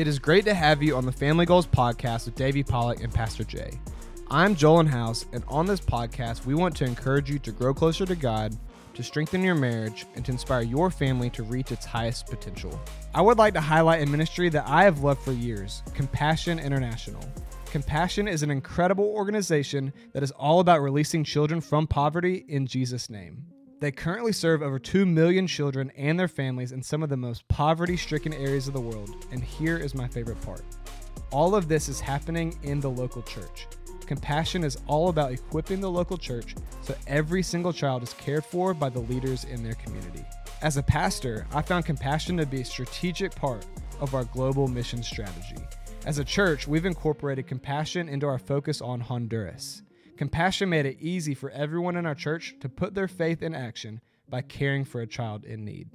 It is great to have you on the Family Goals podcast with Davey Pollack and Pastor Jay. I'm Joel House, and on this podcast, we want to encourage you to grow closer to God, to strengthen your marriage, and to inspire your family to reach its highest potential. I would like to highlight a ministry that I have loved for years Compassion International. Compassion is an incredible organization that is all about releasing children from poverty in Jesus' name. They currently serve over 2 million children and their families in some of the most poverty stricken areas of the world. And here is my favorite part all of this is happening in the local church. Compassion is all about equipping the local church so every single child is cared for by the leaders in their community. As a pastor, I found compassion to be a strategic part of our global mission strategy. As a church, we've incorporated compassion into our focus on Honduras. Compassion made it easy for everyone in our church to put their faith in action by caring for a child in need.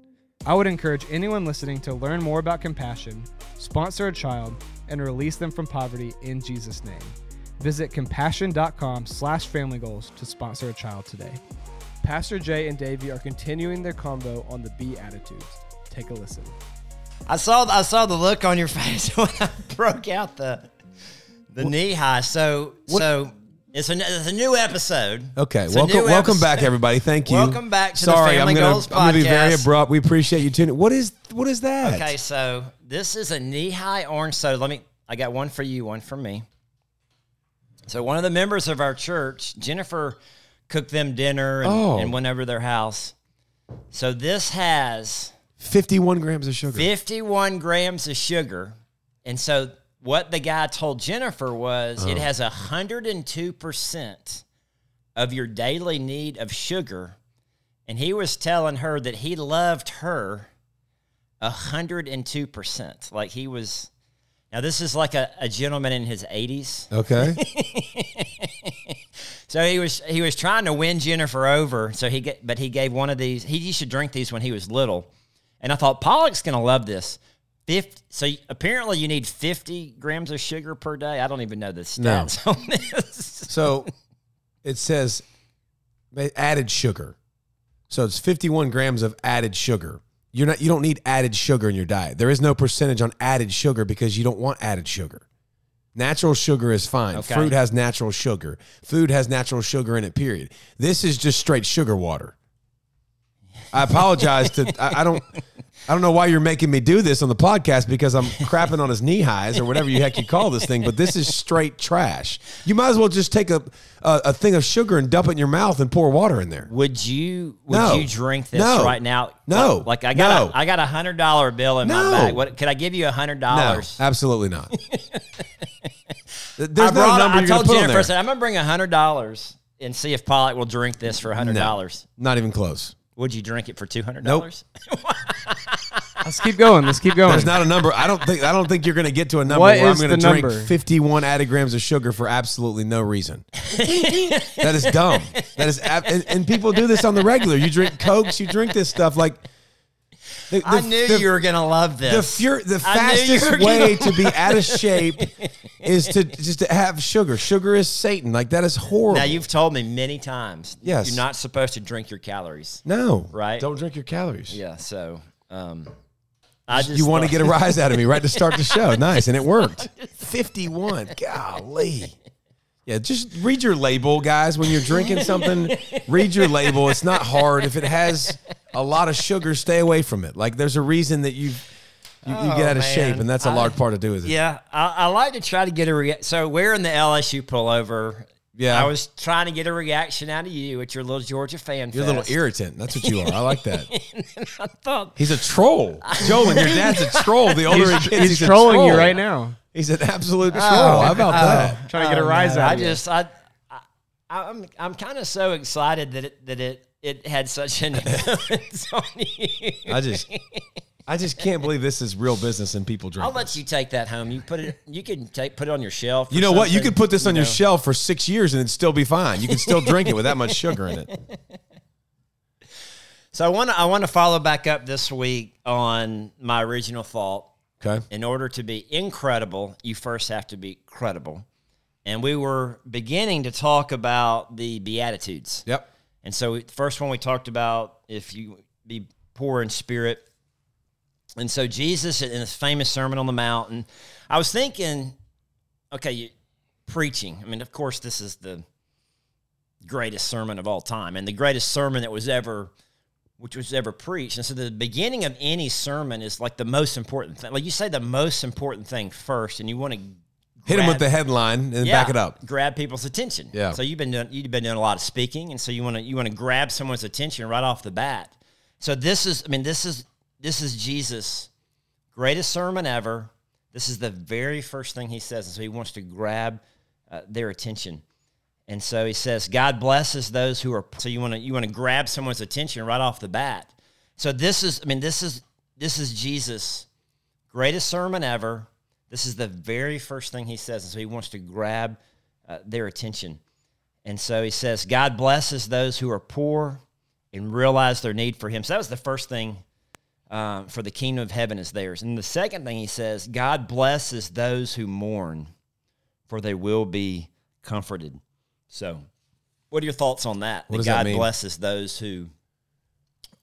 I would encourage anyone listening to learn more about compassion, sponsor a child, and release them from poverty in Jesus' name. Visit compassion.com slash family goals to sponsor a child today. Pastor Jay and Davey are continuing their combo on the B Beatitudes. Take a listen. I saw I saw the look on your face when I broke out the the knee high. So so it's a, it's a new episode. Okay, It's welcome, welcome episode. back, everybody. Thank you. Welcome back to the Sorry, Family I'm gonna, Goals I'm gonna be very abrupt. We appreciate you tuning. What is what is that? Okay, so this is a knee high orange soda. Let me. I got one for you, one for me. So one of the members of our church, Jennifer, cooked them dinner and, Oh. and went over to their house. So this has 51 grams of sugar. 51 grams of sugar. And so what the guy told Jennifer was Uh-huh. it has 102% of your daily need of sugar. And he was telling her that he loved her 102%. Like he was. Now, this is like a, a gentleman in his 80s. Okay. So he was he was trying to win Jennifer over. So he get, but he gave one of these. He used to drink these when he was little, and I thought Pollack's gonna love this. 50, so apparently you need fifty grams of sugar per day. I don't even know the No. stats on this. so it says added sugar. So it's 51 grams of added sugar. You're not you don't need added sugar in your diet. There is no percentage on added sugar because you don't want added sugar. Natural sugar is fine. Okay. Fruit has natural sugar. Food has natural sugar in it, period. This is just straight sugar water. I apologize to I, I don't I don't know why you're making me do this on the podcast because I'm crapping on his knee highs or whatever you heck you call this thing, but this is straight trash. You might as well just take a a, a thing of sugar and dump it in your mouth and pour water in there. Would you would No. you drink this No. right now? No. Like, I got No. a I got a hundred dollar bill in No. my bag. What could I give you a hundred No, dollars? absolutely not. There's I no brought- number I you're told put on Jennifer, I there. said I'm gonna bring a hundred dollars and see if Pollack will drink this for a hundred dollars. Not even close. Would you drink it for two hundred dollars? Let's keep going. Let's keep going. There's not a number. I don't think. I don't think you're going to get to a number What where I'm going to the drink number? 51 added grams of sugar for absolutely no reason. that is dumb. That is, ab- and, and people do this on the regular. You drink cokes. You drink this stuff like. The, I knew the- you were gonna love The, this. fur- the knew you fastest way gonna- be out of shape is to just to have sugar. Sugar is Satan. Like that is horrible. now you've told me many times. Yes. you're not supposed to drink your calories. no, Right? Don't drink your calories. Yeah, so um, I just you want to get a rise out of me right to start the show. Nice, and it worked. Fifty-one. Golly. Yeah, just read your label, guys. When you're drinking something, read your label. It's not hard. If it has a lot of sugar, stay away from it. Like there's a reason that you you, you Oh, get out of man. shape, and that's a I- large part to do with it. Yeah, I, I like to try to get a reaction. So we're in the LSU pullover. Yeah. I was trying to get a reaction out of you at your little Georgia fan. You're a little irritant. That's what you are. I like that. I thought He's a troll. Joel, and your dad's a troll. The older he he's, gets, he's a trolling you right now. He's an absolute oh, troll. How about oh, that? Oh, trying to get a Oh, rise man, out I of you. just I, I I'm I'm kind of so excited that it that it it had such an influence on you. I just, I just can't believe this is real business and people drink. I'll let this. you take that home. You put it. You can take put it on your shelf. You know what? You could put this on you your know. shelf for six years and it'd still be fine. You can still drink it with that much sugar in it. So I want to I want to follow back up this week on my original thought. Okay. In order to be incredible, you first have to be credible. And we were beginning to talk about the Beatitudes. Yep. And so, the first one we talked about if you be poor in spirit, And so Jesus in his famous Sermon on the Mountain, I was thinking, okay, you, preaching. I mean, of course, this is the greatest sermon of all time and the greatest sermon that was ever which was ever preached. And so the beginning of any sermon is like the most important thing. Like you say the most important thing first and you want to Hit them with the headline and back it up. Grab people's attention. Yeah. So you've been doing you've been doing a lot of speaking, and so you want to you want to grab someone's attention right off the bat. So this is I mean this is this is Jesus' greatest sermon ever. This is the very first thing he says, and so he wants to grab uh, their attention. And so he says, God blesses those who are. So you want to you want to grab someone's attention right off the bat. So this is I mean this is this is Jesus' greatest sermon ever. This is the very first thing he says. And so he wants to grab uh, their attention. And so he says, God blesses those who are poor and realize their need for him. So that was the first thing um, for the kingdom of heaven is theirs. And the second thing he says, God blesses those who mourn, for they will be comforted. So, what are your thoughts on that? What that that God mean? blesses those who.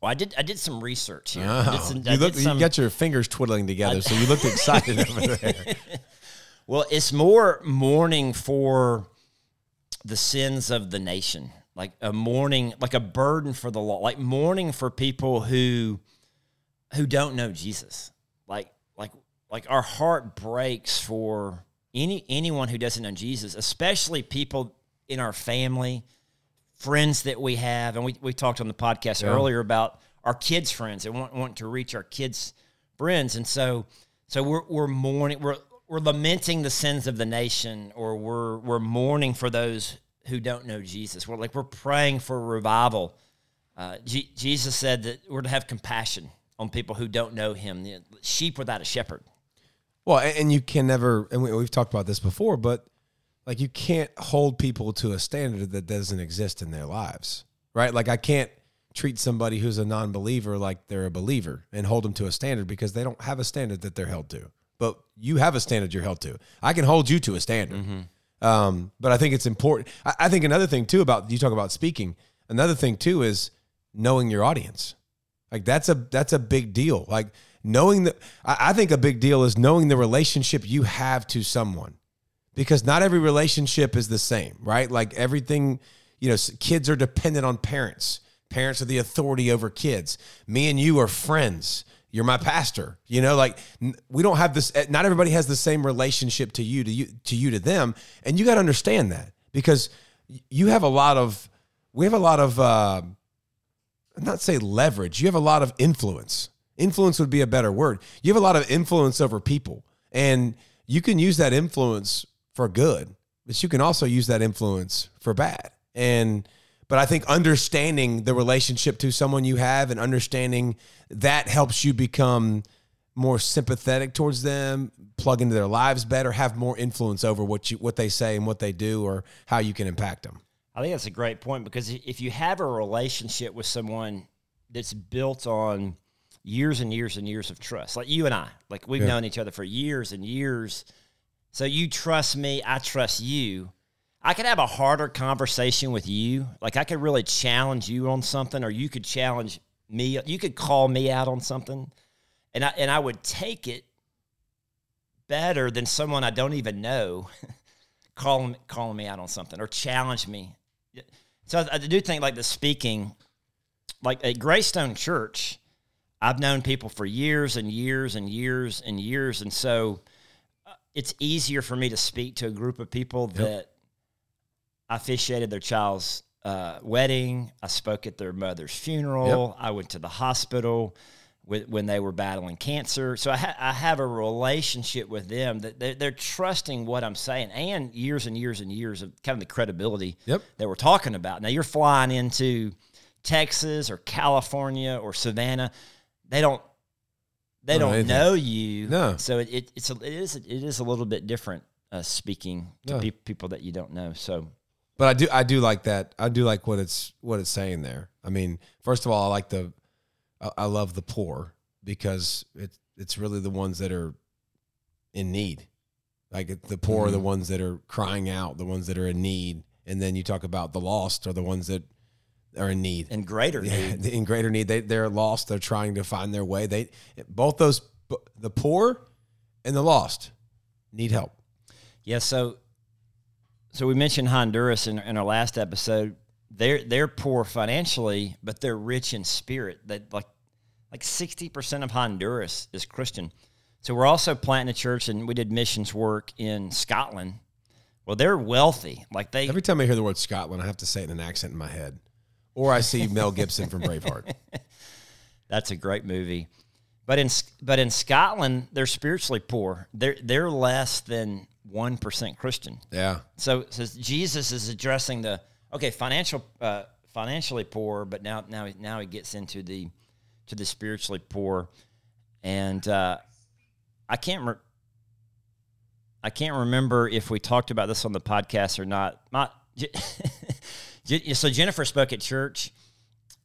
Well, I did. I did some research here. I Oh, some- I you, look, you got your fingers twiddling together, so you looked excited over there. Well, it's more mourning for the sins of the nation, like a mourning, like a burden for the law, like mourning for people who who don't know Jesus. Like like like our heart breaks for any anyone who doesn't know Jesus, especially people in our family, friends that we have, and we, we talked on the podcast earlier about our kids' friends and want, want to reach our kids' friends, and so so we're we're mourning, we're we're lamenting the sins of the nation, or we're we're mourning for those who don't know Jesus. We're like we're praying for revival. Uh, Je- Jesus said that we're to have compassion on people who don't know Him, sheep without a shepherd. Well, and, you can never, and we, we've talked about this before, but like you can't hold people to a standard that doesn't exist in their lives, right? Like I can't treat somebody who's a non-believer like they're a believer and hold them to a standard because they don't have a standard that they're held to. But you have a standard you're held to. I can hold you to a standard. Um, but I think it's important. I, I think another thing too about you talk about speaking. Another thing too is knowing your audience. Like that's a that's a big deal. Like knowing that I, think a big deal is knowing the relationship you have to someone, because not every relationship is the same, right? Like everything, you know, kids are dependent on parents. Parents are the authority over kids. Me and you are friends. You're my pastor. You know, like we don't have this. eh, Not everybody has the same relationship to you, to you, to you, to them, and you got to understand that because you have a lot of. We have a lot of. Uh, not say leverage. You have a lot of influence. Influence would be a better word. You have a lot of influence over people, and you can use that influence for good, but you can also use that influence for bad. And but I think understanding the relationship to someone you have and understanding that helps you become more sympathetic towards them, plug into their lives better, have more influence over what you what they say and what they do or how you can impact them. I think that's a great point because if you have a relationship with someone that's built on years and years and years of trust, like you and I, like we've Yeah. known each other for years and years. So you trust me, I trust you. I could have a harder conversation with you. Like I could really challenge you on something, or you could challenge me. You could call me out on something, and I and I would take it better than someone I don't even know calling calling me out on something or challenge me. So I, I do think like the speaking, like at Greystone Church, I've known people for years and years and years and years, and so uh, it's easier for me to speak to a group of people that I officiated their child's uh, wedding. I spoke at their mother's funeral. I went to the hospital with, when they were battling cancer. So I, ha- I have a relationship with them that they're, they're trusting what I'm saying and years and years and years of kind of the credibility Yep. that we're talking about. Now you're flying into Texas or California or Savannah. They don't they Don't know don't anything. know you. No. So it, it it's a, it is it is a little bit different uh, speaking to Yeah. pe- people that you don't know. So But I do I do like that. I do like what it's what it's saying there. I mean, first of all, I like the I, I love the poor because it's it's really the ones that are in need. Like the poor are the mm-hmm. ones that are crying out, the ones that are in need. And then you talk about the lost are the ones that are in need. in greater Yeah, need. in greater need. They they're lost. They're trying to find their way. They both those the poor and the lost need help. Yeah, so so we mentioned Honduras in, in our last episode. They're they're poor financially, but they're rich in spirit. That like like sixty percent of Honduras is Christian. So we're also planting a church, and we did missions work in Scotland. Well, they're wealthy. Like they Every time I hear the word Scotland, I have to say it in an accent in my head, or I see Mel Gibson from Braveheart. That's a great movie. But in but in Scotland, they're spiritually poor. They're they're less than one percent Christian. Yeah, So, so Jesus is addressing the okay financial uh, financially poor, but now now now he gets into the to the spiritually poor, and uh, I can't re- I can't remember if we talked about this on the podcast or not. My, so Jennifer spoke at church,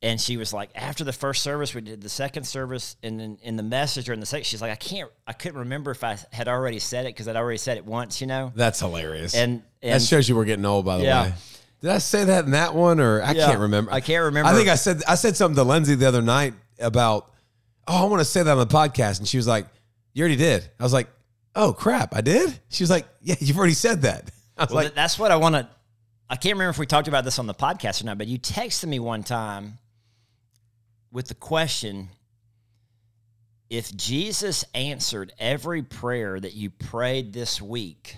and she was like, after the first service, we did the second service, and then in the message or in the second, she's like, I can't, I couldn't remember if I had already said it because I'd already said it once, you know. that's hilarious. And that and shows you we're getting old, by the Yeah. way. Did I say that in that one, or I Yeah, can't remember? I can't remember. I think I said I said something to Lindsay the other night about, oh, I want to say that on the podcast, and she was like, "You already did." I was like, "Oh crap, I did." She was like, "Yeah, you've already said that." I was Well, like, that's what I want to. I can't remember if we talked about this on the podcast or not, but you texted me one time with the question if Jesus answered every prayer that you prayed this week,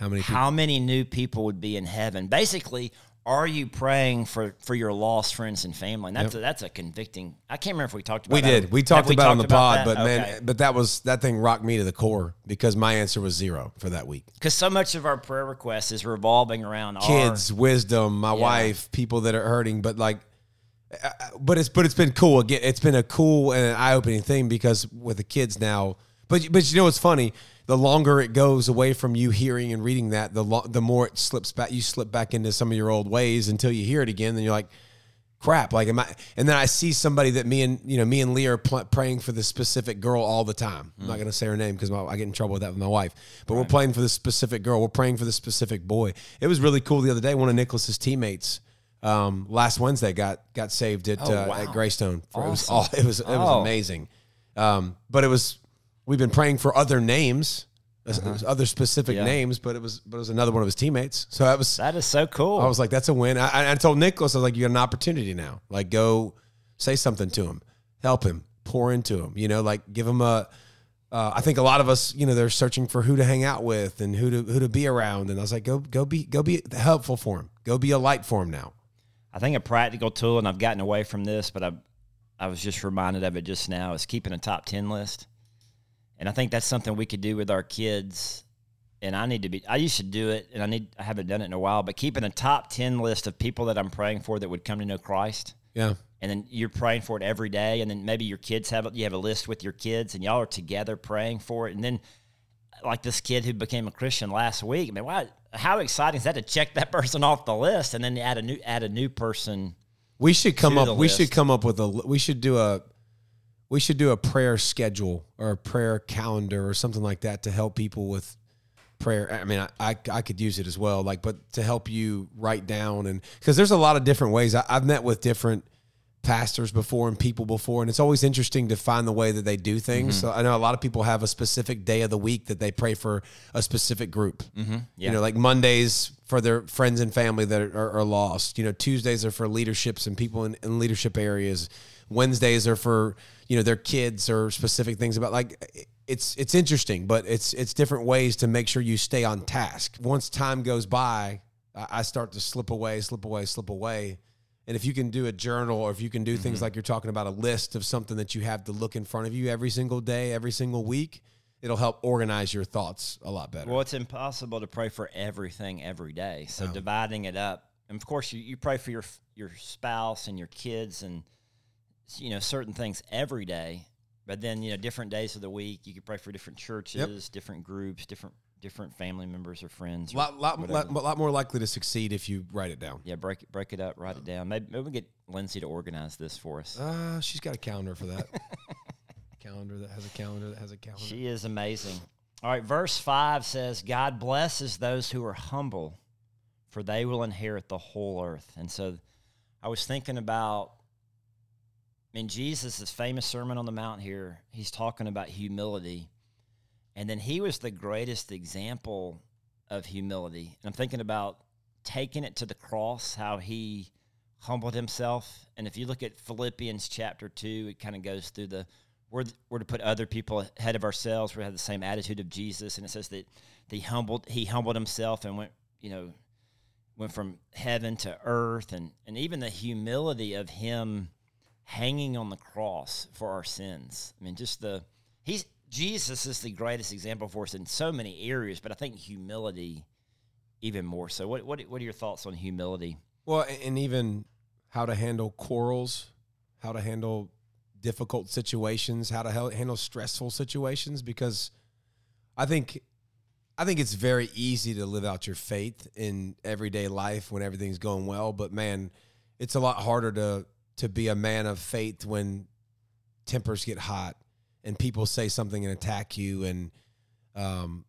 "How many?" People? how many new people would be in heaven? Basically, are you praying for, for your lost friends and family? And that's a, that's a convicting. I can't remember if we talked about. We that. did. We Have talked about it on the pod, but man, but that was that thing rocked me to the core because my answer was zero for that week. because so much of our prayer request is revolving around our- kids, wisdom, my wife, people that are hurting, but like, uh, but it's but it's been cool. Again, it's been a cool and an eye opening thing because with the kids now. But but you know what's funny? The longer it goes away from you hearing and reading that, the lo- the more it slips back. You slip back into some of your old ways until you hear it again. Then you're like, crap. Like, am I? And then I see somebody that me and you know me and Leah are pl- praying for this specific girl all the time. I'm not gonna say her name because I get in trouble with that with my wife. But we're praying for this specific girl. We're praying for this specific boy. It was really cool the other day. One of Nicholas's teammates. Um, last Wednesday got got saved at Oh, uh, wow. at Greystone. For, It was all it was it was Oh. amazing. Um, but it was we've been praying for other names, other specific Uh-huh. Yeah. names. But it was but it was another one of his teammates. So that was That is so cool. I was like, that's a win. I, I- told Nicholas, I was like, you got an opportunity now. Like, go say something to him, help him, pour into him. You know, like give him a. Uh, I think a lot of us, you know, they're searching for who to hang out with and who to who to be around. And I was like, go go be go be helpful for him. Go be a light for him now. I think a practical tool, and I've gotten away from this, but I, I was just reminded of it just now, is keeping a top 10 list. And I think that's something we could do with our kids. And I need to be, I used to do it, and I need, I haven't done it in a while, but keeping a top 10 list of people that I'm praying for that would come to know Christ. Yeah. And then you're praying for it every day. And then maybe your kids have, you have a list with your kids, and y'all are together praying for it. And then, like this kid who became a Christian last week, I mean, wow, how exciting is that to check that person off the list and then add a new, add a new person We should come up. We should come up with a. We should do a. We should do a prayer schedule or a prayer calendar or something like that to help people with prayer. I mean, I I, I could use it as well. Like, but to help you write down and because there's a lot of different ways. I, I've met with different pastors before and people before, and it's always interesting to find the way that they do things. Mm-hmm. So I know a lot of people have a specific day of the week that they pray for a specific group. Mm-hmm. You know, like Mondays for their friends and family that are, are lost. You know, Tuesdays are for leaderships and people in, in leadership areas. Wednesdays are for you know their kids or specific things about like it's it's interesting, but it's it's different ways to make sure you stay on task. Once time goes by, I start to slip away, slip away, slip away. And if you can do a journal or if you can do things mm-hmm. like you're talking about a list of something that you have to look in front of you every single day, every single week, it'll help organize your thoughts a lot better. Well, it's impossible to pray for everything every day. So dividing it up, and of course, you, you pray for your your spouse and your kids, and you know certain things every day. But then you know different days of the week, you could pray for different churches, different groups, different different family members or friends. a lot, lot, lot, lot more likely to succeed if you write it down. yeah, break it break it up, write it down. Maybe maybe we get Lindsay to organize this for us. Uh, she's got a calendar for that. calendar that has a calendar that has a calendar. She is amazing. All right, verse 5 says, God blesses those who are humble, for they will inherit the whole earth. And so I was thinking about in Jesus' famous Sermon on the Mount here, he's talking about humility. And then he was the greatest example of humility. And I'm thinking about taking it to the cross, how he humbled himself. And if you look at Philippians chapter 2, it kind of goes through the we're, we're to put other people ahead of ourselves. We have the same attitude of Jesus, and it says that he humbled he humbled himself and went you know went from heaven to earth, and and even the humility of him hanging on the cross for our sins. I mean, just the he's Jesus is the greatest example for us in so many areas, but I think humility even more so. What what what are your thoughts on humility? Well, and even how to handle quarrels, how to handle difficult situations, how to handle stressful situations because I think I think it's very easy to live out your faith in everyday life when everything's going well, but man, it's a lot harder to to be a man of faith when tempers get hot and people say something and attack you and um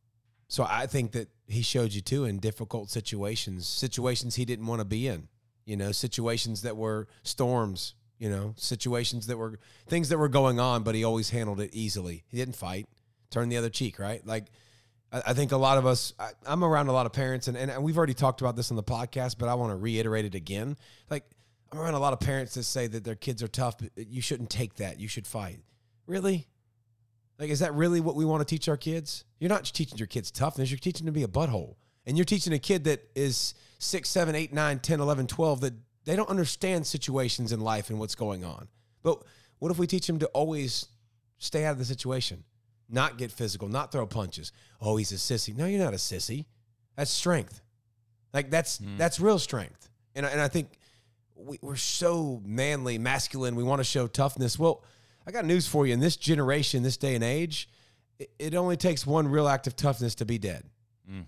so I think that he showed you too in difficult situations, situations he didn't want to be in, you know, situations that were storms, you know, situations that were things that were going on, but he always handled it easily. He didn't fight, turn the other cheek, right? Like, I, I think a lot of us, I, am around a lot of parents, and, and we've already talked about this on the podcast, but I want to reiterate it again. Like, I'm around a lot of parents that say that their kids are tough. but you shouldn't take that. You should fight. Really? Like, is that really what we want to teach our kids? You're not teaching your kids toughness. You're teaching them to be a butthole. And you're teaching a kid that is 6, 7, 8, 9, 10, 11, 12 that they don't understand situations in life and what's going on. But what if we teach them to always stay out of the situation, not get physical, not throw punches? Oh, he's a sissy. No, you're not a sissy. That's strength. Like that's mm. that's real strength. And and I think we, we're so manly, masculine. We want to show toughness. Well, I got news for you. In this generation, this day and age, it, it only takes one real act of toughness to be dead. Mm.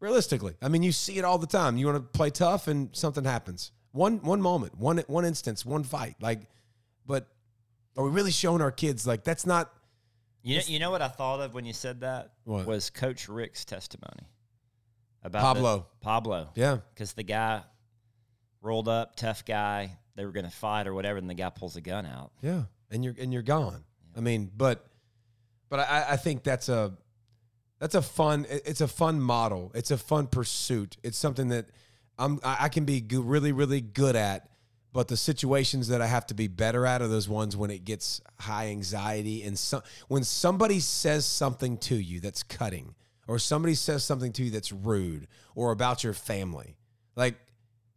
Realistically, I mean, you see it all the time. You want to play tough, and something happens. One one moment, one one instance, one fight. Like, but are we really showing our kids like that's not? You know, you know what I thought of when you said that what? was Coach Rick's testimony about Pablo. The, Pablo, yeah, because the guy rolled up, tough guy. They were going to fight or whatever, and the guy pulls a gun out. Yeah, and you're and you're gone. Yeah. I mean, but but I, I think that's a that's a fun. It's a fun model. It's a fun pursuit. It's something that I'm I can be really really good at. But the situations that I have to be better at are those ones when it gets high anxiety and so, when somebody says something to you that's cutting, or somebody says something to you that's rude, or about your family. Like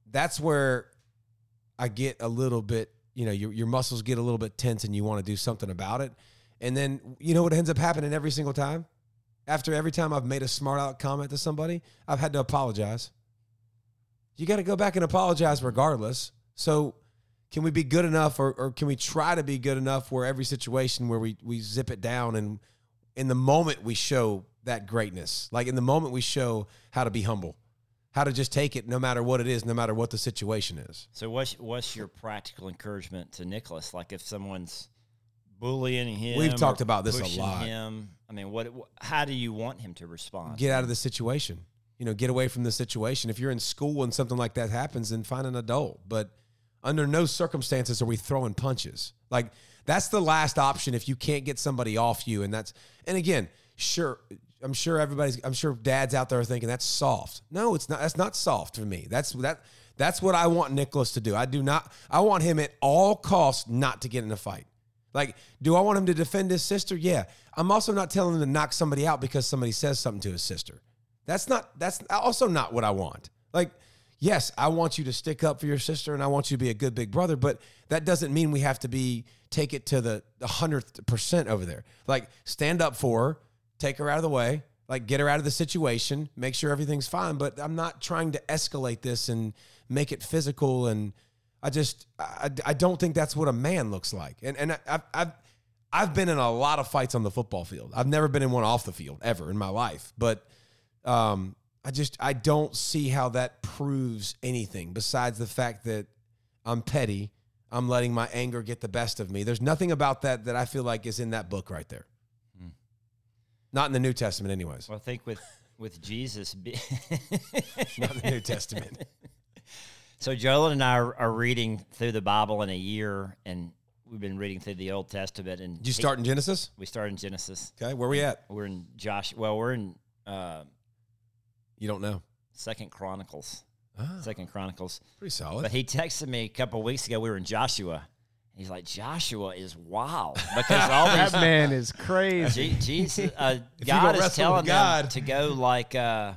that's where I get a little bit, you know, your, your muscles get a little bit tense and you want to do something about it. And then, you know what ends up happening every single time? After every time I've made a smart out comment to somebody, I've had to apologize. You got to go back and apologize regardless. So, can we be good enough or, or can we try to be good enough where every situation where we, we zip it down and in the moment we show that greatness? Like in the moment we show how to be humble how to just take it no matter what it is, no matter what the situation is. So what's what's your practical encouragement to Nicholas? Like if someone's bullying him, we've talked about this a lot. Him, I mean, what? How do you want him to respond? Get out of the situation. You know, get away from the situation. If you're in school and something like that happens, then find an adult. But under no circumstances are we throwing punches. Like that's the last option if you can't get somebody off you. And that's and again, sure, I'm sure everybody's I'm sure dads out there are thinking that's soft. No, it's not that's not soft for me. That's that that's what I want Nicholas to do. I do not I want him at all costs not to get in a fight. Like, do I want him to defend his sister? Yeah. I'm also not telling him to knock somebody out because somebody says something to his sister. That's not that's also not what I want. Like yes, I want you to stick up for your sister and I want you to be a good big brother, but that doesn't mean we have to be take it to the, hundredth percent over there. Like stand up for her, take her out of the way, like get her out of the situation, make sure everything's fine. But I'm not trying to escalate this and make it physical. And I just I, I don't think that's what a man looks like. And and I've I've I've been in a lot of fights on the football field. I've never been in one off the field ever in my life, but um, I just I don't see how that proves anything besides the fact that I'm petty. I'm letting my anger get the best of me. There's nothing about that that I feel like is in that book right there. Not in the New Testament, anyways. Well, I think with with Jesus, be- not in the New Testament. So Joel and I are, are reading through the Bible in a year, and we've been reading through the Old Testament. And Did you start in Genesis? we start in Genesis. Okay, where we at? We're in Josh. Well, we're in uh, You don't know. Second Chronicles. Ah, Second Chronicles. pretty solid. But he texted me a couple of weeks ago. We were in Joshua. He's like, Joshua is wild because all That these man is crazy. Je- Jesus, uh, God is telling with them God. to go like uh,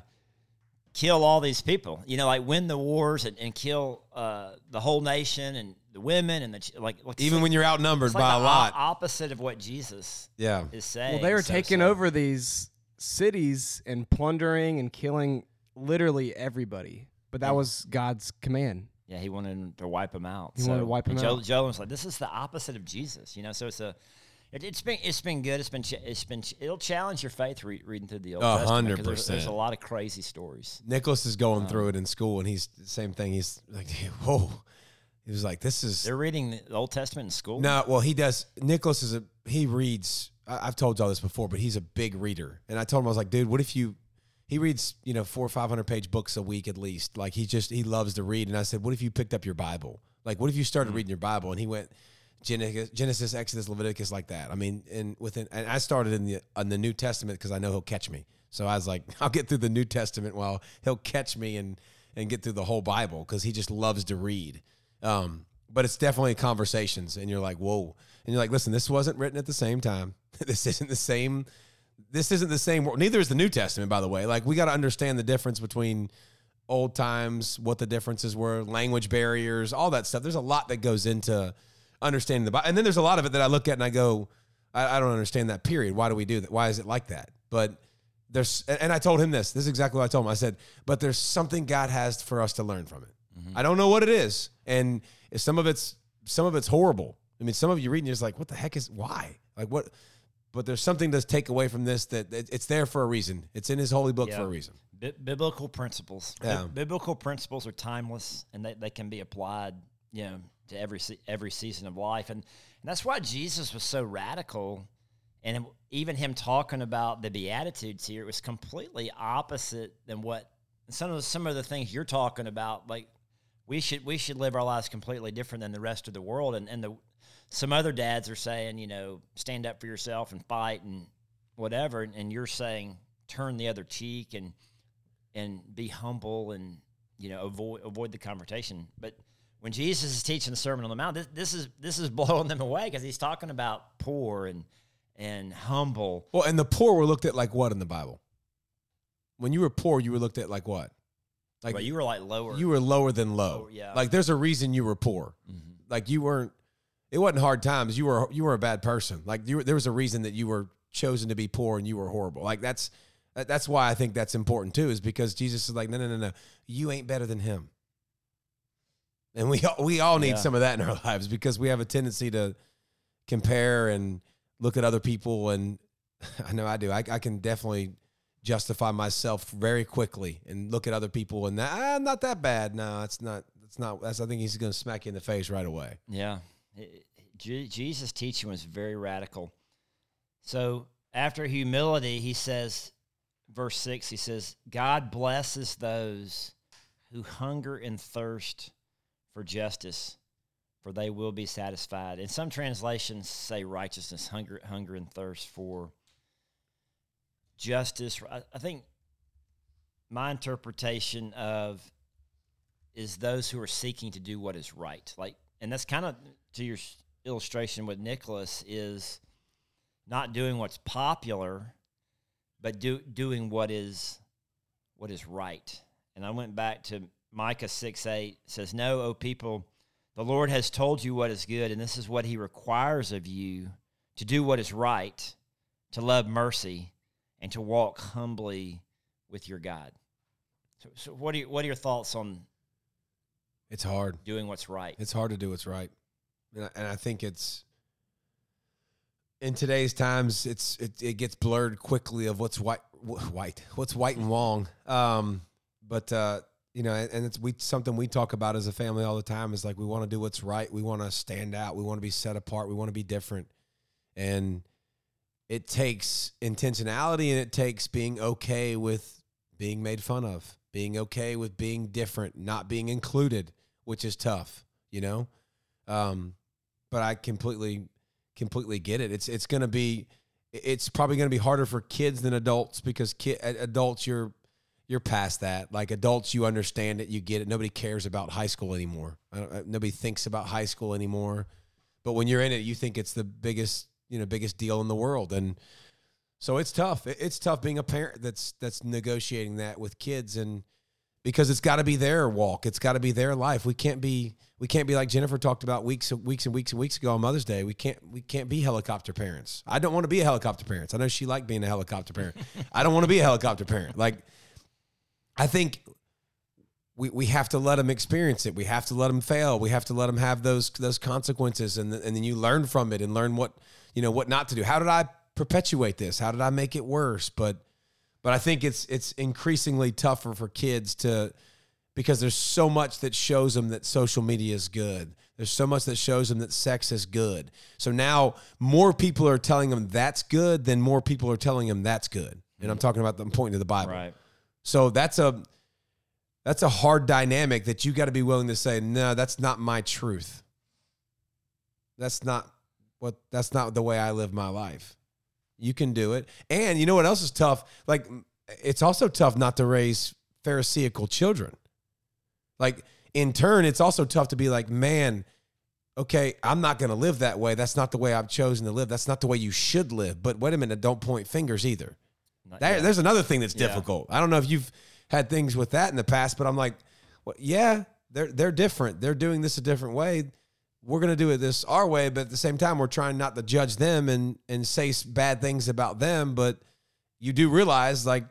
kill all these people. You know, like win the wars and, and kill uh, the whole nation and the women and the ch- like. like Even when you're outnumbered it's like by the a lot. o- opposite of what Jesus yeah. is saying. Well, they were So- taking so- over these cities and plundering and killing literally everybody. But that was God's command. Yeah, he wanted to wipe him out. He wanted to wipe Joe, out. Joe was like, "This is the opposite of Jesus," you know. So it's a, it, it's been it's been good. It's been ch- it's been ch- it'll challenge your faith re- reading through the Old A hundred 'cause there's, a lot of crazy stories. Nicholas is going Um, through it in school, and he's same thing. He's like, whoa. He was like, this is They're reading the Old Testament in school. No, well, he does. Nicholas is a he reads. I, I've told y'all this before, but he's a big reader. And I told him I was like, dude, what if you? He reads, you know, four or five hundred page books a week at least. Like he just he loves to read. And I said, what if you picked up your Bible? Like, what if you started reading your Bible? And he went Genesis, Genesis, Exodus, Leviticus, like that. I mean, and within and I started in the in the New Testament because I know he'll catch me. So I was like, I'll get through the New Testament while he'll catch me and and get through the whole Bible because he just loves to read. Um, but it's definitely conversations, and you're like, whoa, and you're like, listen, this wasn't written at the same time. this isn't the same. This isn't the same. world. Neither is the New Testament, by the way. Like we got to understand the difference between old times, what the differences were, language barriers, all that stuff. There's a lot that goes into understanding the Bible, and then there's a lot of it that I look at and I go, I, I don't understand that. Period. Why do we do that? Why is it like that? But there's, and I told him this. This is exactly what I told him. I said, but there's something God has for us to learn from it. Mm-hmm. I don't know what it is, and some of it's some of it's horrible. I mean, some of you reading, you're like, what the heck is why? Like what? But there's something to take away from this that it's there for a reason. It's in His holy book Yeah. for a reason. Bi- biblical principles. Bi- Yeah. biblical principles are timeless, and they, they can be applied, you know, to every se- every season of life, and, and that's why Jesus was so radical. And even him talking about the beatitudes here, it was completely opposite than what some of the, some of the things you're talking about. Like we should we should live our lives completely different than the rest of the world, and and the some other dads are saying, you know, stand up for yourself and fight and whatever, and, and you're saying turn the other cheek and and be humble and you know avoid avoid the confrontation. But when Jesus is teaching the Sermon on the Mount, this, this is this is blowing them away because he's talking about poor and and humble. Well, and the poor were looked at like what in the Bible? When you were poor, you were looked at like what? Like But you were like lower. you were lower than low. Lower, yeah. Like there's a reason you were poor. Mm-hmm. Like you weren't. It wasn't hard times. You were you were a bad person. Like you were, there was a reason that you were chosen to be poor and you were horrible. Like that's that's why I think that's important too. Is because Jesus is like no no no no you ain't better than him. And we all, we all need Yeah. some of that in our lives because we have a tendency to compare and look at other people and I know I do. I, I can definitely justify myself very quickly and look at other people and that ah, not that bad. No, it's not. It's not. That's I think he's going to smack you in the face right away. Yeah. Jesus' teaching was very radical. So after humility, he says, verse 6, he says, God blesses those who hunger and thirst for justice, for they will be satisfied. And some translations say righteousness, hunger, hunger and thirst for justice. I, I think my interpretation of is those who are seeking to do what is right. Like, and that's kind of to your illustration with Nicholas is not doing what's popular, but do, doing what is what is right. And I went back to Micah six eight says, "No, O people, the Lord has told you what is good, and this is what He requires of you: to do what is right, to love mercy, and to walk humbly with your God." So, so what are you, what are your thoughts on It's hard. doing what's right? It's hard to do what's right, and I, and I think it's in today's times. It's it, it gets blurred quickly of what's white, wh- white, what's white and wrong. Um, but uh, you know, and it's we something we talk about as a family all the time is like we want to do what's right. We want to stand out. We want to be set apart. We want to be different, and it takes intentionality and it takes being okay with being made fun of, being okay with being different, not being included. which is tough, you know. Um, but I completely, completely get it. It's it's going to be, it's probably going to be harder for kids than adults because kid adults you're you're past that. Like adults, you understand it, you get it. Nobody cares about high school anymore. nobody thinks about high school anymore. But when you're in it, you think it's the biggest, you know, biggest deal in the world, and so it's tough. It's tough being a parent that's that's negotiating that with kids, and because it's got to be their walk, it's got to be their life. We can't be we can't be like Jennifer talked about weeks and weeks and weeks and weeks ago on Mother's Day. We can't we can't be helicopter parents. I don't want to be a helicopter parent. I know she liked being a helicopter parent. I don't want to be a helicopter parent. Like I think we, we have to let them experience it. We have to let them fail. We have to let them have those those consequences, and and then you learn from it and learn what you know what not to do. How did I perpetuate this? How did I make it worse? But but I think it's it's increasingly tougher for kids to because there's so much that shows them that social media is good. There's so much that shows them that sex is good. So now more people are telling them that's good than more people are telling them that's good. And I'm talking about them pointing to the Bible. Right. So that's a that's a hard dynamic that you got to be willing to say, no, that's not my truth. That's not what that's not the way I live my life. You can do it. And you know what else is tough? Like it's also tough not to raise pharisaical children. Like in turn, it's also tough to be like, man, okay, I'm not going to live that way. That's not the way I've chosen to live. That's not the way you should live. But wait a minute, don't point fingers either. That, there's another thing that's difficult. Yeah. I don't know if you've had things with that in the past, but I'm like, well, yeah, they're they're different. They're doing this a different way. We're going to do it this our way, but at the same time, we're trying not to judge them and and say bad things about them. But you do realize like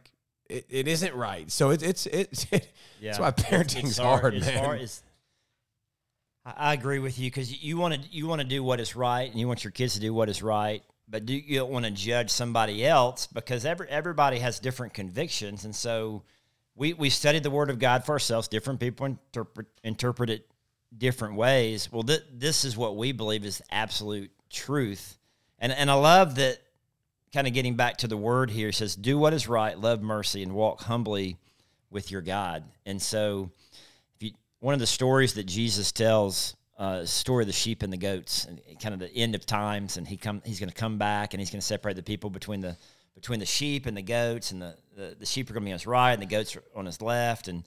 it, it isn't right. So it, it's it's it, yeah. that's why parenting's it's hard, hard, it's man. Hard. It's, I agree with you because you want to you want to do what is right and you want your kids to do what is right but do you don't want to judge somebody else because every everybody has different convictions, and so we we studied the Word of God for ourselves. Different people interpret interpret it different ways. Well, th- this is what we believe is absolute truth, and and I love that. Kind of getting back to the word here, says, "Do what is right, love mercy, and walk humbly with your God." And so, if you one of the stories that Jesus tells uh, story of the sheep and the goats, and kind of the end of times, and he come he's going to come back and he's going to separate the people between the between the sheep and the goats, and the, the, the sheep are going to be on his right and the goats are on his left, and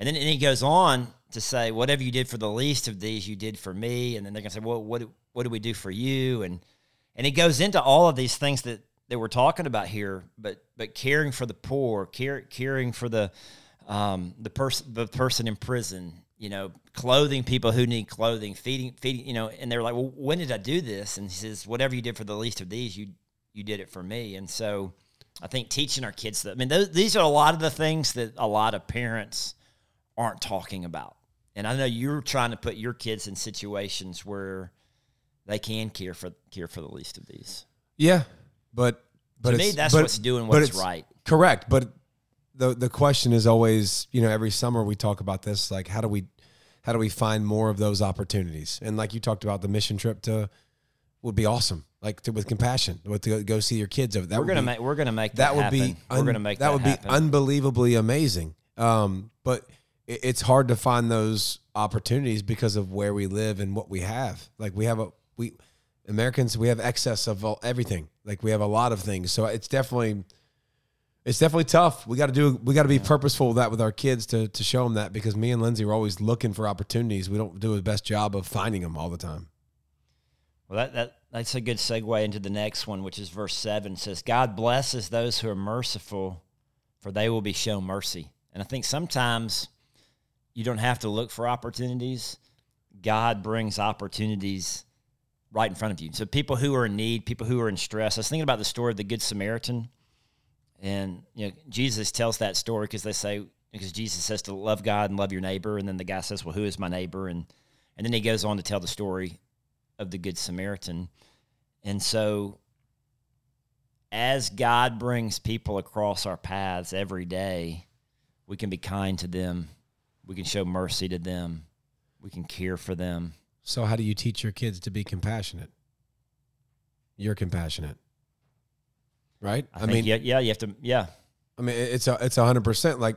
and then and he goes on to say, whatever you did for the least of these, you did for me, and then they're going to say, well, what what do we do for you, and and he goes into all of these things that that we're talking about here, but but caring for the poor, care, caring for the um, the person the person in prison, you know, clothing people who need clothing, feeding, feeding, you know, and they're like, well, when did I do this? And he says, whatever you did for the least of these, you, you did it for me. And so I think teaching our kids that, I mean, those, these are a lot of the things that a lot of parents aren't talking about. And I know you're trying to put your kids in situations where they can care for, care for the least of these. Yeah. But, but to me, that's but, what's doing what's right. Correct. But the the question is always, you know, every summer we talk about this, like how do we how do we find more of those opportunities? And like you talked about, the mission trip to would be awesome, like to, with compassion, with to go see your kids over. That we're gonna be, make we're gonna make that, that would happen. be un, we're gonna make that, that would happen. be unbelievably amazing. Um, but it, it's hard to find those opportunities because of where we live and what we have. Like we have a we Americans, we have excess of all, everything. Like we have a lot of things, so it's definitely it's definitely tough. We got to do. We got to be yeah. purposeful with that with our kids to to show them that because me and Lindsay are always looking for opportunities. We don't do the best job of finding them all the time. Well, that that that's a good segue into the next one, which is verse seven. It says, "God blesses those who are merciful, for they will be shown mercy." And I think sometimes you don't have to look for opportunities. God brings opportunities right in front of you. So people who are in need, people who are in stress. I was thinking about the story of the Good Samaritan and you know, Jesus tells that story because they say because Jesus says to love God and love your neighbor, and then the guy says, "Well, who is my neighbor?" and and then he goes on to tell the story of the Good Samaritan, and so as God brings people across our paths every day, we can be kind to them, we can show mercy to them, we can care for them. So, how do you teach your kids to be compassionate? You're compassionate right? I, I mean, yeah, yeah, you have to, yeah. I mean, it's a, it's a hundred percent. Like,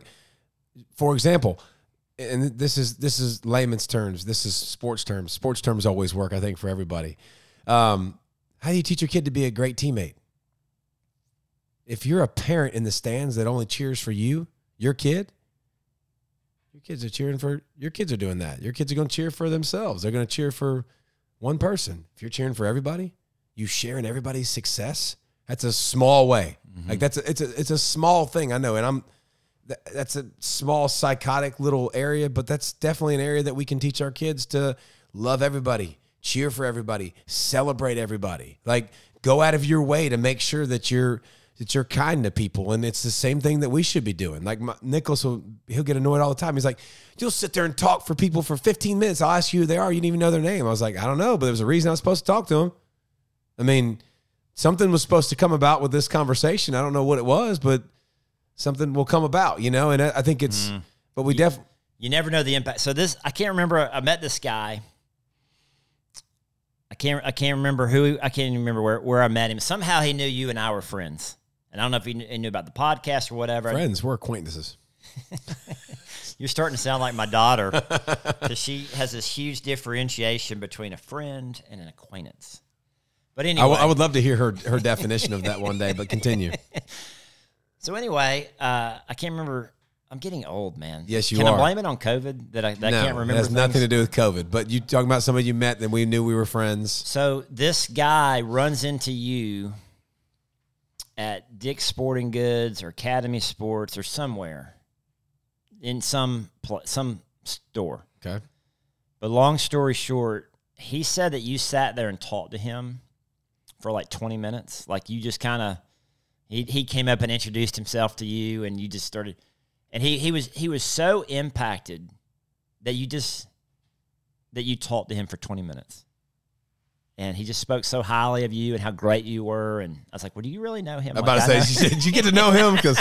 for example, and this is this is layman's terms. This is sports terms. Sports terms always work, I think, for everybody. Um, how do you teach your kid to be a great teammate? If you're a parent in the stands that only cheers for you, your kid, kids are cheering for your kids are doing that. Your kids are going to cheer for themselves. They're going to cheer for one person. If you're cheering for everybody, you sharing everybody's success. That's a small way. Mm-hmm. Like that's a, it's a it's a small thing. I know, and I'm th- that's a small psychotic little area, but that's definitely an area that we can teach our kids to love everybody, cheer for everybody, celebrate everybody. Like go out of your way to make sure that you're that you're kind to people, and it's the same thing that we should be doing. Like my, Nicholas will he'll get annoyed all the time. He's like, "You'll sit there and talk for people for 15 minutes. I'll ask you who they are. You didn't even know their name." I was like, "I don't know, but there was a reason I was supposed to talk to them." I mean, something was supposed to come about with this conversation. I don't know what it was, but something will come about, you know. And I, I think it's, mm. but we definitely. You never know the impact. So this, I can't remember. I met this guy. I can't. I can't remember who. I can't even remember where, where I met him. Somehow he knew you and I were friends. And I don't know if you knew, about the podcast or whatever. Friends, we're acquaintances. You're starting to sound like my daughter because she has this huge differentiation between a friend and an acquaintance. But I anyway, w- I would love to hear her her definition of that one day, but continue. so anyway, uh, I can't remember. I'm getting old, man. Yes, you Can are. I blame it on COVID that I, that I can't remember? it has things? nothing to do with COVID. But you talking about somebody you met, and we knew we were friends. So this guy runs into you at Dick's Sporting Goods or Academy Sports or somewhere in some pl- some store. Okay. But long story short, he said that you sat there and talked to him for like 20 minutes. Like you just kind of he he came up and introduced himself to you and you just started and he he was he was so impacted that you just that you talked to him for 20 minutes. And he just spoke so highly of you and how great you were. And I was like, well, do you really know him? I'm Like, about to say, she said, "Did you get to know him?" Because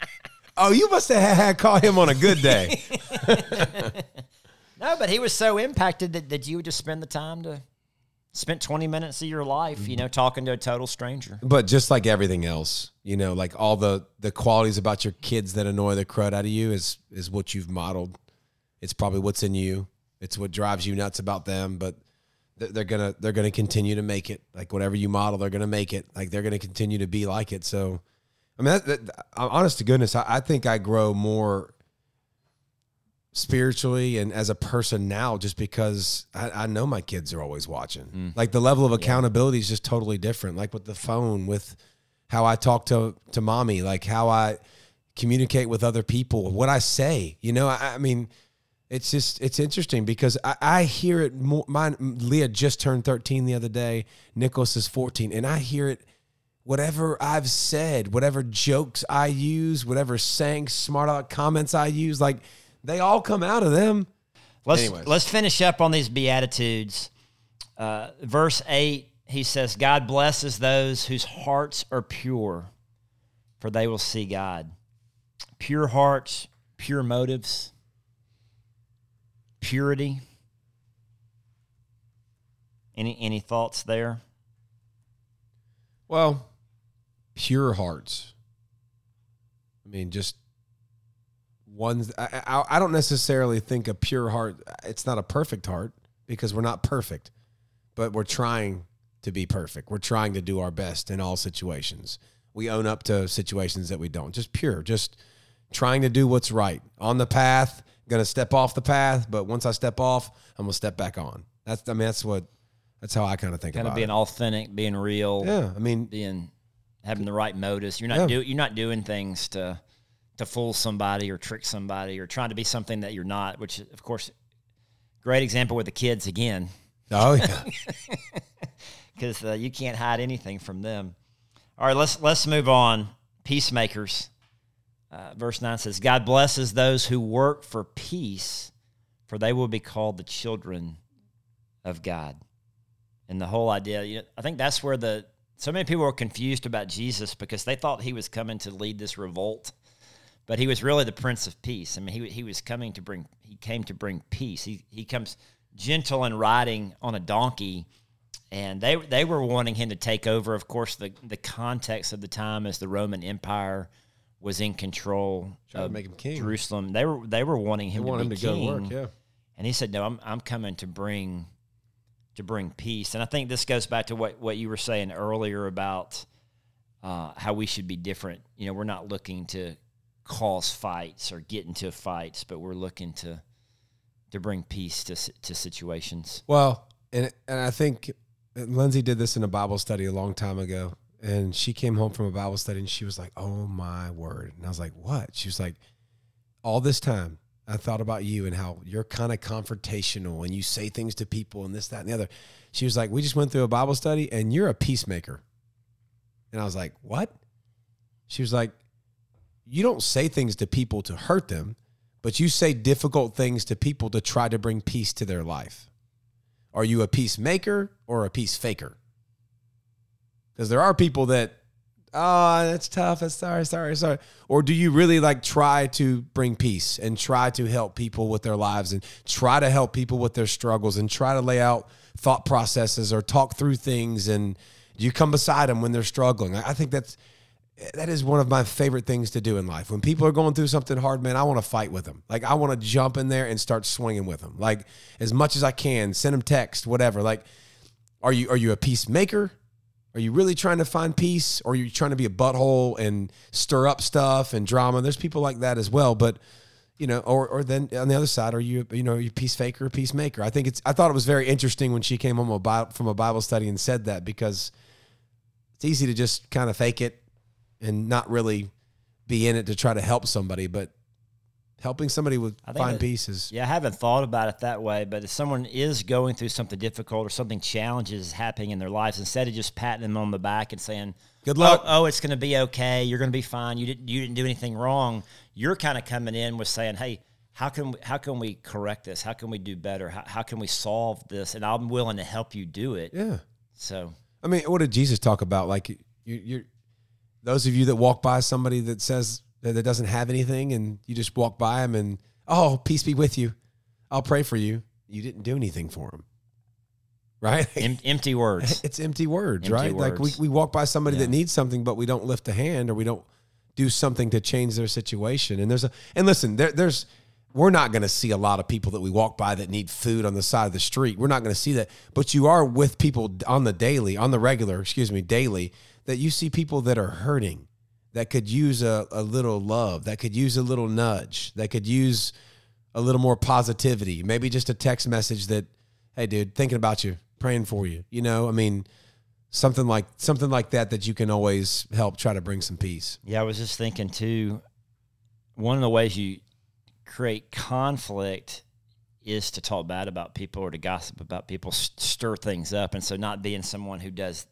oh, you must have had caught him on a good day. No, but he was so impacted that, that you would just spend the time to spend 20 minutes of your life, you mm-hmm. know, talking to a total stranger. But just like everything else, you know, like all the the qualities about your kids that annoy the crud out of you is is what you've modeled. It's probably what's in you. It's what drives you nuts about them. But they're, gonna they're gonna continue to make it. Like whatever you model, they're gonna make it. Like they're gonna continue to be like it. So, I mean, that, that, honest to goodness, I, I think I grow more spiritually and as a person now just because I, I know my kids are always watching. Mm. Like the level of accountability is just totally different. Like with the phone, with how I talk to to mommy, like how I communicate with other people, what I say. You know, I, I mean, it's just it's interesting because I, I hear it more. Mine, Leah just turned thirteen the other day. Nicholas is fourteen, and I hear it. Whatever I've said, whatever jokes I use, whatever saying smart aleck comments I use, like they all come out of them. Let's Anyways. let's finish up on these beatitudes. Uh, verse eight, he says, "God blesses those whose hearts are pure, for they will see God." Pure hearts, pure motives, purity. Any any thoughts there? Well, pure hearts. I mean, just ones. I, I, I don't necessarily think a pure heart. It's not a perfect heart because we're not perfect, but we're trying to be perfect. We're trying to do our best in all situations. We own up to situations that we don't. Just pure. Just trying to do what's right on the path. Going to step off the path, but once I step off, I'm gonna step back on. That's. I mean, that's what. That's how I kind of think Kind about of being it. authentic, being real, Yeah, I mean, being having the right motives. You're not Yeah. do you're not doing things to to fool somebody or trick somebody or trying to be something that you're not. Which, of course, great example with the kids again, oh yeah. because uh, you can't hide anything from them. All right, let's let's move on. Peacemakers. Uh, verse nine says, "God blesses those who work for peace, for they will be called the children of God." And the whole idea, you know, I think that's where the so many people were confused about Jesus because they thought he was coming to lead this revolt, but he was really the Prince of Peace. I mean, he he was coming to bring he came to bring peace. He he comes gentle and riding on a donkey, and they they were wanting him to take over. Of course, the the context of the time is the Roman Empire was in control Trying to of make him king. Jerusalem. They were they were wanting him They want to him be to go king. to work. Yeah. And he said, "No, I'm I'm coming to bring to bring peace." And I think this goes back to what what you were saying earlier about uh, how we should be different. You know, we're not looking to cause fights or get into fights, but we're looking to to bring peace to si- to situations. Well, and and I think Lindsay did this in a Bible study a long time ago, and she came home from a Bible study and she was like, "Oh my word!" And I was like, "What?" She was like, "All this time, I thought about you and how you're kind of confrontational and you say things to people and this, that, and the other." She was like, "We just went through a Bible study and you're a peacemaker," and I was like, "What?" She was like, "You don't say things to people to hurt them." But you say difficult things to people to try to bring peace to their life. Are you a peacemaker or a peace faker? Because there are people that, oh, that's tough. That's sorry, sorry, sorry. Or do you really like try to bring peace and try to help people with their lives and try to help people with their struggles and try to lay out thought processes or talk through things and do you come beside them when they're struggling? I think that's that is one of my favorite things to do in life. When people are going through something hard, man, I want to fight with them. Like I want to jump in there and start swinging with them. Like as much as I can, send them text, whatever. Like, are you are you a peacemaker? Are you really trying to find peace, or are you trying to be a butthole and stir up stuff and drama? There's people like that as well, but you know, or or then on the other side, are you you know, are you peace faker or peacemaker? I think it's. I thought it was very interesting when she came home from a Bible study and said that because it's easy to just kind of fake it and not really be in it to try to help somebody, but helping somebody with find pieces. Yeah, I haven't thought about it that way, but if someone is going through something difficult or something challenges happening in their lives, instead of just patting them on the back and saying, Good luck. Oh, oh it's going to be okay. You're going to be fine. You didn't you didn't do anything wrong." You're kind of coming in with saying, "Hey, how can we, how can we correct this? How can we do better? How, how can we solve this?" And I'm willing to help you do it. yeah. So, I mean, what did Jesus talk about? Like you, you're those of you that walk by somebody that says that, that doesn't have anything, and you just walk by them and oh, peace be with you. I'll pray for you. You didn't do anything for them, right? em- empty words. it's empty words, Empty right? Like we, we walk by somebody that needs something, but we don't lift a hand or we don't do something to change their situation. And there's a and listen, there, there's we're not going to see a lot of people that we walk by that need food on the side of the street. We're not going to see that, but you are with people on the daily, on the regular, excuse me, daily, that you see people that are hurting, that could use a, a little love, that could use a little nudge, that could use a little more positivity, maybe just a text message that, hey, dude, thinking about you, praying for you. You know, I mean, something like something like that that you can always help try to bring some peace. Yeah, I was just thinking too. One of the ways you create conflict is to talk bad about people or to gossip about people, stir things up, and so not being someone who does,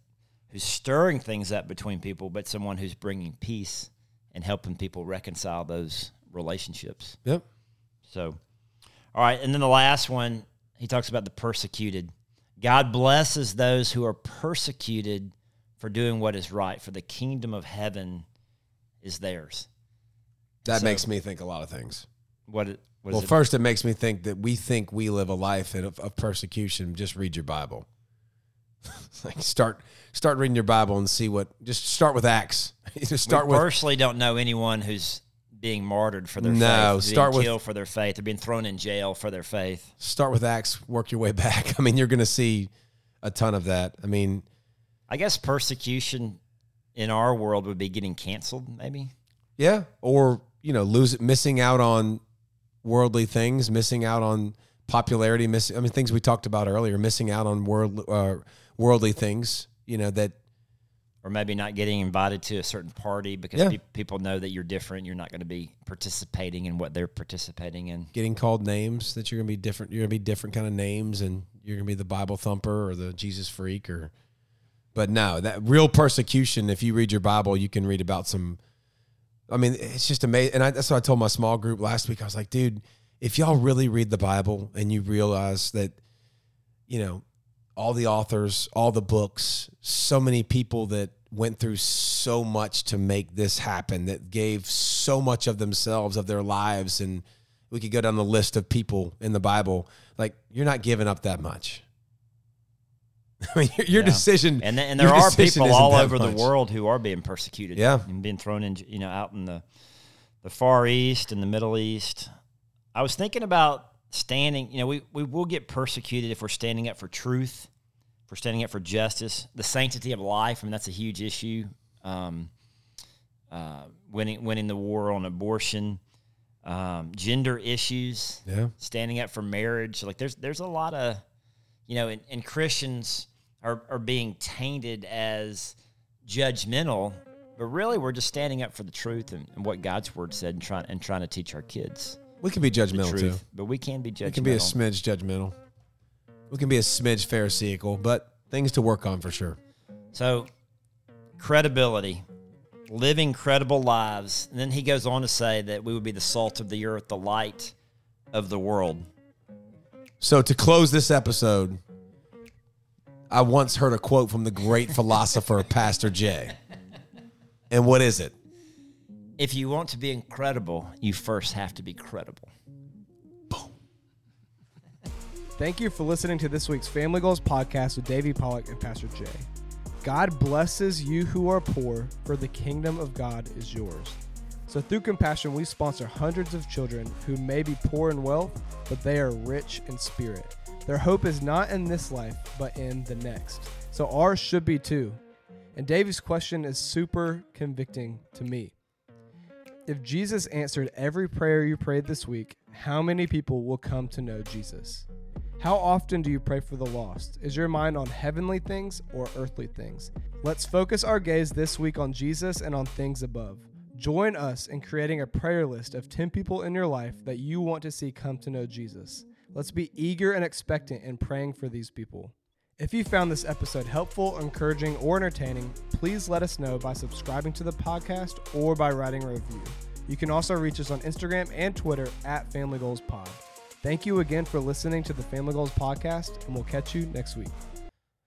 who's stirring things up between people, but someone who's bringing peace and helping people reconcile those relationships. Yep. So, all right, and then the last one, he talks about the persecuted. God blesses those who are persecuted for doing what is right, for the kingdom of heaven is theirs. That So- makes me think a lot of things. What? it- What well, it? first, it makes me think that we think we live a life of, of persecution. Just read your Bible. like start start reading your Bible and see what. Just start with Acts. just start we with personally don't know anyone who's being martyred for their No, faith, start being with- killed for their faith, or being thrown in jail for their faith. start with Acts. Work your way back. I mean, you're going to see a ton of that. I mean, I guess persecution in our world would be getting canceled, maybe. Yeah, or you know, lose missing out on worldly things, missing out on popularity, missing. I mean, things we talked about earlier, missing out on world uh, worldly things. You know that Or maybe not getting invited to a certain party because Yeah. pe- people know that you're different. You're not going to be participating in what they're participating in. getting called names that you're gonna be different. You're gonna be different kind of names, and you're gonna be the Bible thumper or the Jesus freak or. But no, that real persecution. If you read your Bible, you can read about some. I mean, it's just amazing, and I, that's what I told my small group last week. I was like, dude, if y'all really read the Bible and you realize that, you know, all the authors, all the books, so many people that went through so much to make this happen, that gave so much of themselves, of their lives, and we could go down the list of people in the Bible. Like, you're not giving up that much. I mean, your, your Yeah. decision And th- and there are people all over the world who are being persecuted. Yeah. and being thrown in, you know, out in the the Far East and the Middle East. I was thinking about standing. You know, we we will get persecuted if we're standing up for truth, if we're standing up for justice, the sanctity of life. I mean, that's a huge issue. Um, uh, winning winning the war on abortion, um, gender issues Yeah. standing up for marriage. Like there's there's a lot of you know, and, and Christians are are being tainted as judgmental, but really we're just standing up for the truth and, and what God's word said and trying and trying to teach our kids We can be judgmental too. But we can be judgmental. We can be a smidge judgmental. We can be a smidge pharisaical, but things to work on for sure. So, credibility, living credible lives. And then he goes on to say that we would be the salt of the earth, the light of the world. So to close this episode, I once heard a quote from the great philosopher Pastor J. And what is it? If you want to be incredible, you first have to be credible. Boom. Thank you for listening to this week's Family Goals podcast with Davey Pollack and Pastor J. God blesses you who are poor, for the kingdom of God is yours. So, through compassion, we sponsor hundreds of children who may be poor in wealth, but they are rich in spirit. Their hope is not in this life, but in the next. So, ours should be too. And Davey's question is super convicting to me. If Jesus answered every prayer you prayed this week, how many people will come to know Jesus? How often do you pray for the lost? Is your mind on heavenly things or earthly things? Let's focus our gaze this week on Jesus and on things above. Join us in creating a prayer list of 10 people in your life that you want to see come to know Jesus. Let's be eager and expectant in praying for these people. If you found this episode helpful, encouraging, or entertaining, please let us know by subscribing to the podcast or by writing a review. You can also reach us on Instagram and Twitter at Family Goals Pod. Thank you again for listening to the Family Goals podcast, and we'll catch you next week.